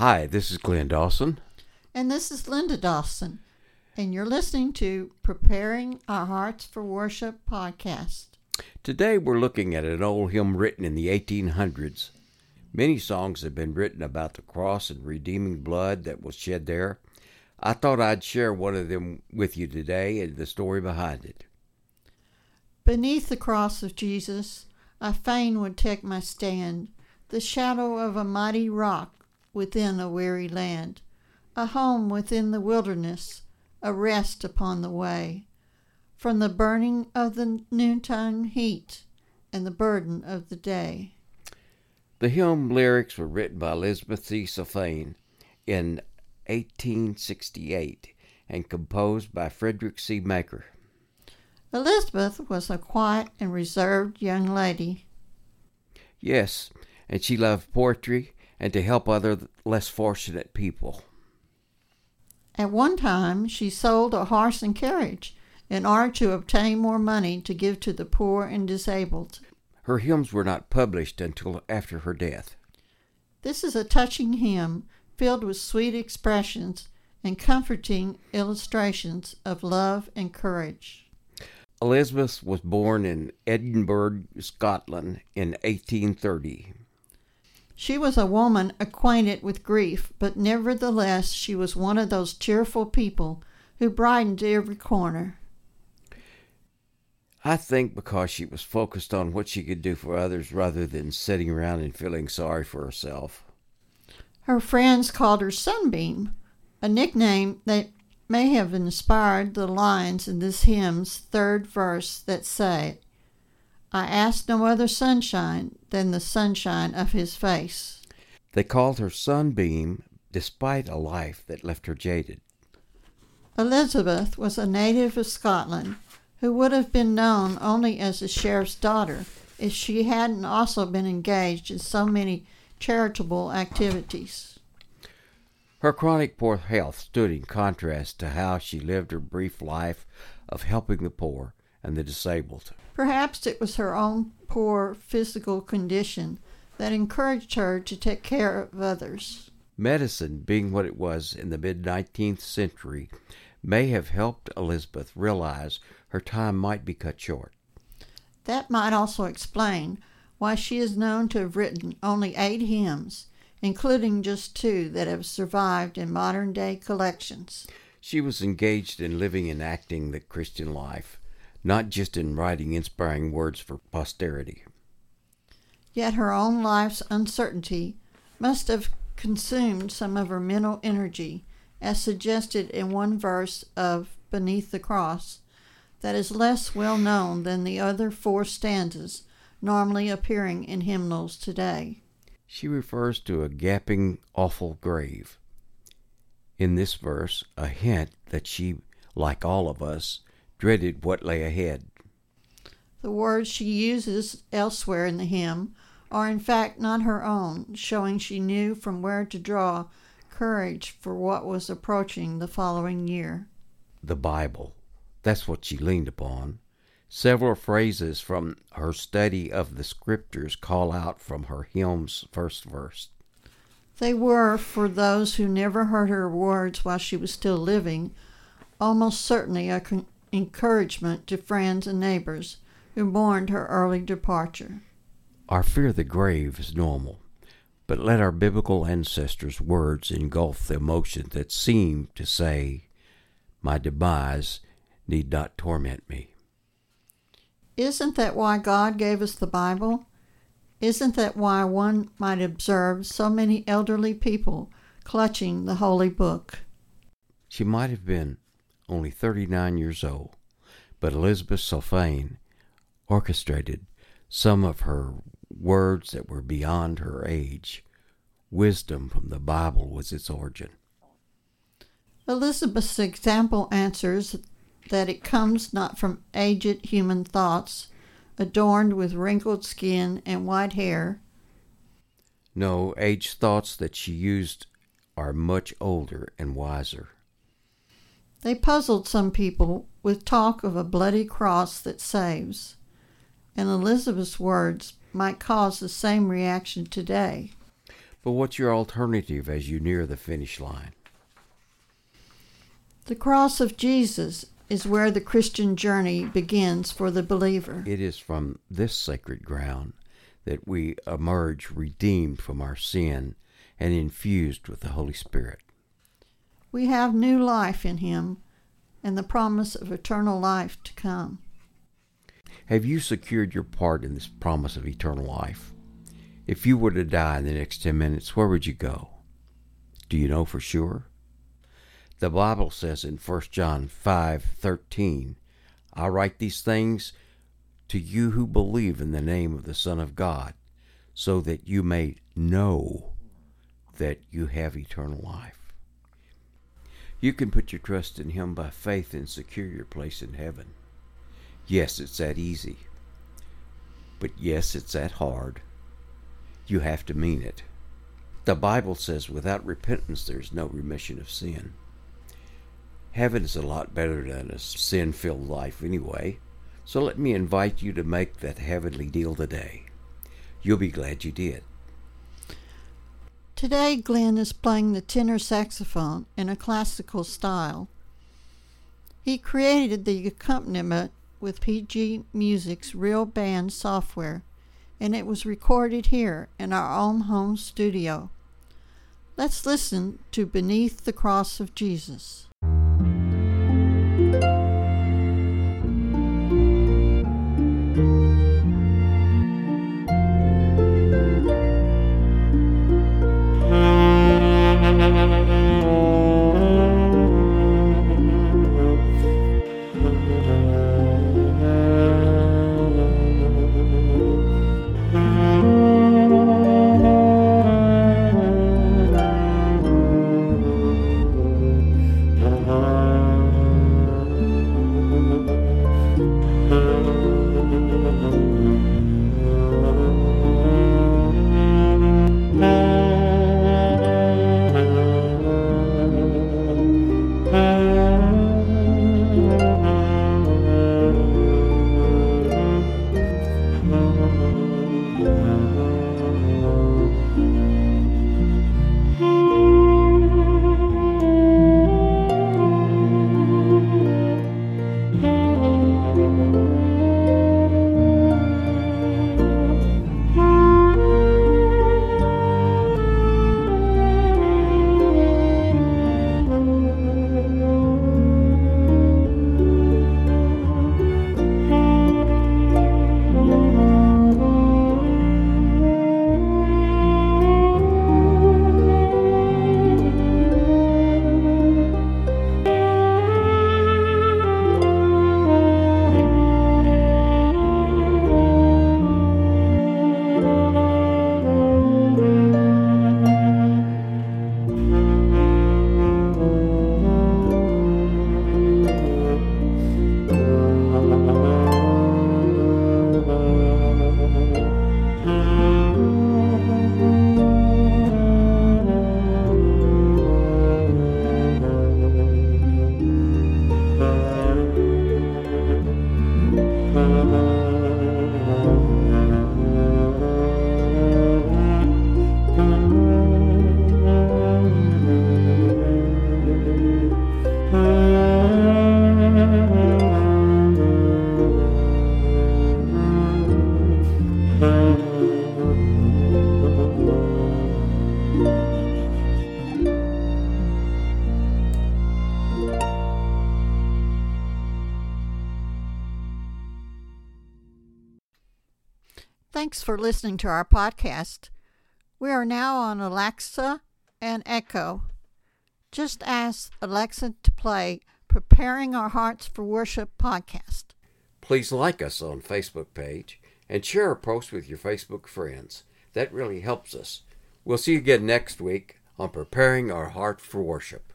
Hi, this is Glenn Dawson. And this is Linda Dawson. And you're listening to Preparing Our Hearts for Worship podcast. Today we're looking at an old hymn written in the 1800s. Many songs have been written about the cross and redeeming blood that was shed there. I thought I'd share one of them with you today and the story behind it. Beneath the cross of Jesus, I fain would take my stand, the shadow of a mighty rock within a weary land, a home within the wilderness, a rest upon the way, from the burning of the noontime heat and the burden of the day. The hymn lyrics were written by Elizabeth C. Clephane in 1868 and composed by Frederick C. Maker. Elizabeth was a quiet and reserved young lady. Yes, and she loved poetry and to help other less fortunate people. At one time, she sold a horse and carriage in order to obtain more money to give to the poor and disabled. Her hymns were not published until after her death. This is a touching hymn filled with sweet expressions and comforting illustrations of love and courage. Elizabeth was born in Edinburgh, Scotland in 1830. She was a woman acquainted with grief, but nevertheless she was one of those cheerful people who brightened every corner. I think because she was focused on what she could do for others rather than sitting around and feeling sorry for herself. Her friends called her Sunbeam, a nickname that may have inspired the lines in this hymn's third verse that say, I ask no other sunshine than the sunshine of his face. They called her Sunbeam despite a life that left her jaded. Elizabeth was a native of Scotland who would have been known only as the sheriff's daughter if she hadn't also been engaged in so many charitable activities. Her chronic poor health stood in contrast to how she lived her brief life of helping the poor and the disabled. Perhaps it was her own poor physical condition that encouraged her to take care of others. Medicine, being what it was in the mid 19th century, may have helped Elizabeth realize her time might be cut short. That might also explain why she is known to have written only eight hymns, including just two that have survived in modern day collections. She was engaged in living and acting the Christian life not just in writing inspiring words for posterity. Yet her own life's uncertainty must have consumed some of her mental energy, as suggested in one verse of Beneath the Cross, that is less well known than the other four stanzas normally appearing in hymnals today. She refers to a gaping, awful grave. In this verse, a hint that she, like all of us, dreaded what lay ahead. The words she uses elsewhere in the hymn are in fact not her own, showing she knew from where to draw courage for what was approaching the following year. The Bible. That's what she leaned upon. Several phrases from her study of the scriptures call out from her hymn's first verse. They were, for those who never heard her words while she was still living, almost certainly a con- encouragement to friends and neighbors who mourned her early departure. Our fear of the grave is normal, but let our biblical ancestors' words engulf the emotion that seem to say, My demise need not torment me. Isn't that why God gave us the Bible? Isn't that why one might observe so many elderly people clutching the holy book? She might have been only 39 years old, but Elizabeth Clephane orchestrated some of her words that were beyond her age. Wisdom from the Bible was its origin. Elizabeth's example answers that it comes not from aged human thoughts, adorned with wrinkled skin and white hair. No, aged thoughts that she used are much older and wiser. They puzzled some people with talk of a bloody cross that saves, and Elizabeth's words might cause the same reaction today. But what's your alternative as you near the finish line? The cross of Jesus is where the Christian journey begins for the believer. It is from this sacred ground that we emerge redeemed from our sin and infused with the Holy Spirit. We have new life in Him and the promise of eternal life to come. Have you secured your part in this promise of eternal life? If you were to die in the next 10 minutes, where would you go? Do you know for sure? The Bible says in 1 John 5:13, I write these things to you who believe in the name of the Son of God, so that you may know that you have eternal life. You can put your trust in Him by faith and secure your place in heaven. Yes, it's that easy. But yes, it's that hard. You have to mean it. The Bible says without repentance there's no remission of sin. Heaven is a lot better than a sin filled life anyway. So let me invite you to make that heavenly deal today. You'll be glad you did. Today, Glenn is playing the tenor saxophone in a classical style. He created the accompaniment with PG Music's RealBand software, and it was recorded here in our own home studio. Let's listen to Beneath the Cross of Jesus. Thanks for listening to our podcast. We are now on Alexa and Echo. Just ask Alexa to play Preparing Our Hearts for Worship podcast. Please like us on Facebook page and share a post with your Facebook friends. That really helps us. We'll see you again next week on Preparing Our Heart for Worship.